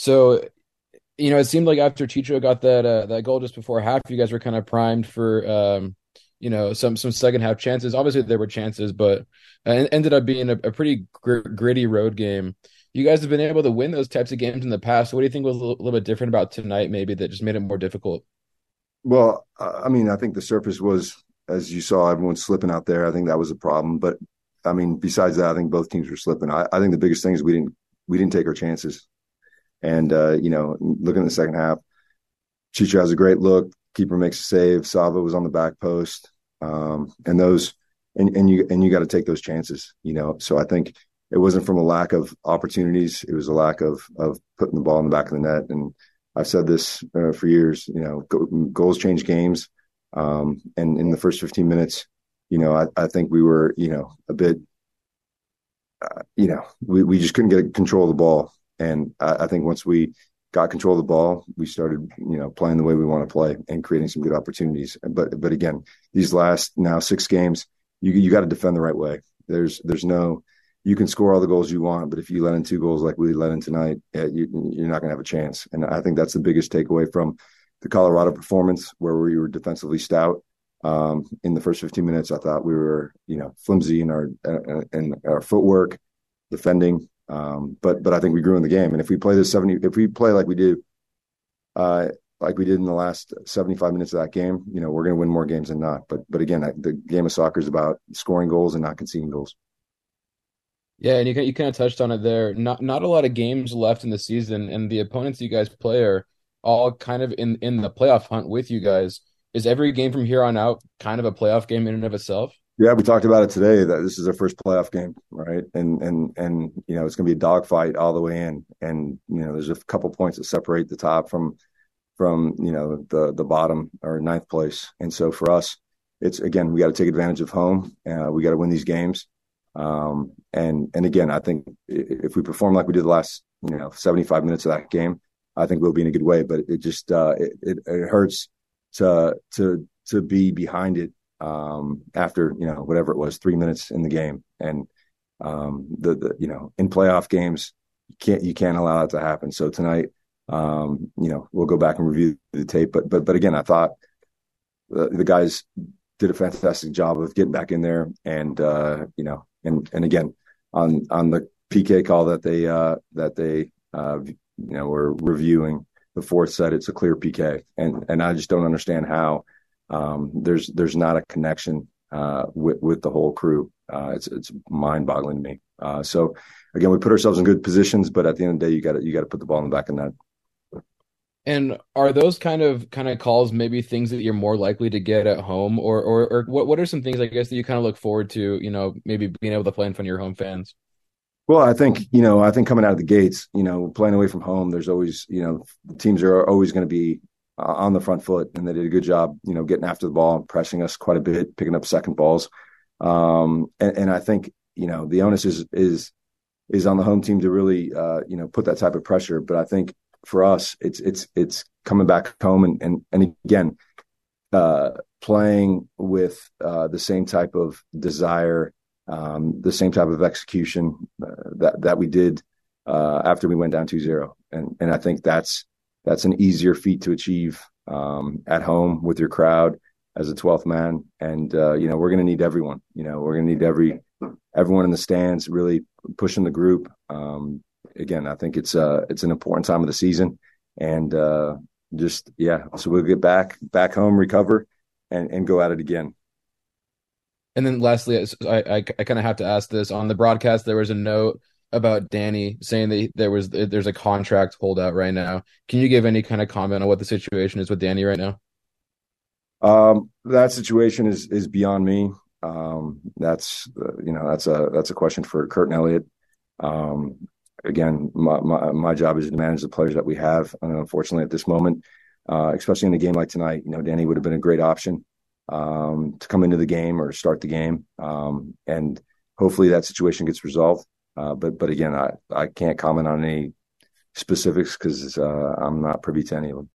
So, you know, it seemed like after Chicho got that uh, that goal just before half, you guys were kind of primed for um, you know some some second half chances. Obviously, there were chances, but it ended up being a, a pretty gr- gritty road game. You guys have been able to win those types of games in the past. What do you think was a little, little bit different about tonight, maybe that just made it more difficult? Well, I mean, I think the surface was, as you saw, everyone slipping out there. I think that was a problem. But I mean, besides that, I think both teams were slipping. I, I think the biggest thing is we didn't we didn't take our chances. And uh, you know, looking at the second half, Chicho has a great look. Keeper makes a save. Sava was on the back post, um, and those, and, and you and you got to take those chances. You know, so I think it wasn't from a lack of opportunities. It was a lack of of putting the ball in the back of the net. And I've said this uh, for years. You know, go, goals change games. Um, and in the first 15 minutes, you know, I, I think we were, you know, a bit, uh, you know, we, we just couldn't get control of the ball. And I, I think once we got control of the ball, we started, you know, playing the way we want to play and creating some good opportunities. But, but again, these last now six games, you you got to defend the right way. There's there's no you can score all the goals you want, but if you let in two goals like we let in tonight, you, are not going to have a chance. And I think that's the biggest takeaway from the Colorado performance, where we were defensively stout. Um, in the first 15 minutes, I thought we were, you know, flimsy in our uh, in our footwork, defending. Um, but but I think we grew in the game. And if we play this 70, if we play like we do, uh, like we did in the last 75 minutes of that game, you know, we're going to win more games than not. But but again, the game of soccer is about scoring goals and not conceding goals. Yeah, and you you kind of touched on it there. Not not a lot of games left in the season, and the opponents you guys play are all kind of in in the playoff hunt with you guys. Is every game from here on out kind of a playoff game in and of itself? Yeah, we talked about it today that this is our first playoff game, right? And and and you know it's going to be a dogfight all the way in, and you know there's a couple points that separate the top from from you know the the bottom or ninth place, and so for us, it's again we got to take advantage of home. Uh, we got to win these games. Um, and and again, I think if we perform like we did the last you know 75 minutes of that game, I think we'll be in a good way. But it just uh, it, it, it hurts to to to be behind it um, after you know whatever it was three minutes in the game and um, the, the you know in playoff games you can't you can't allow that to happen. So tonight, um, you know, we'll go back and review the tape. But but but again, I thought the, the guys did a fantastic job of getting back in there and uh, you know and and again on on the PK call that they uh, that they uh, you know were reviewing, the fourth said it's a clear PK, and and I just don't understand how um, there's there's not a connection uh, with with the whole crew. Uh, it's it's mind boggling to me. Uh, so again, we put ourselves in good positions, but at the end of the day, you got to you got to put the ball in the back of the net. And are those kind of kind of calls maybe things that you're more likely to get at home, or or or what what are some things I guess that you kind of look forward to? You know, maybe being able to play in front of your home fans. Well, I think you know, I think coming out of the gates, you know, playing away from home, there's always you know, teams are always going to be uh, on the front foot, and they did a good job, you know, getting after the ball, pressing us quite a bit, picking up second balls, um, and, and I think you know the onus is is is on the home team to really uh, you know put that type of pressure. But I think for us, it's it's it's coming back home and and and again, uh, playing with uh, the same type of desire, um, the same type of execution uh, that that we did uh, after we went down 2-0. and and I think that's that's an easier feat to achieve um, at home with your crowd as a 12th man. And uh, you know we're going to need everyone. You know we're going to need every everyone in the stands really pushing the group. Um, again, I think it's uh it's an important time of the season, and uh, just yeah, so we'll get back back home, recover, and and go at it again. And then lastly, I I, I kind of have to ask this on the broadcast. There was a note about Danny saying that there was there's a contract holdout right now. Can you give any kind of comment on what the situation is with Danny right now? Um, that situation is is beyond me. Um, that's uh, you know that's a that's a question for Kurt and Elliot. Um, again, my, my, my job is to manage the players that we have. And unfortunately, at this moment, uh, especially in a game like tonight, you know, Danny would have been a great option um, to come into the game or start the game. Um, and hopefully that situation gets resolved. Uh, but but again, I, I can't comment on any specifics because uh, I'm not privy to any of them.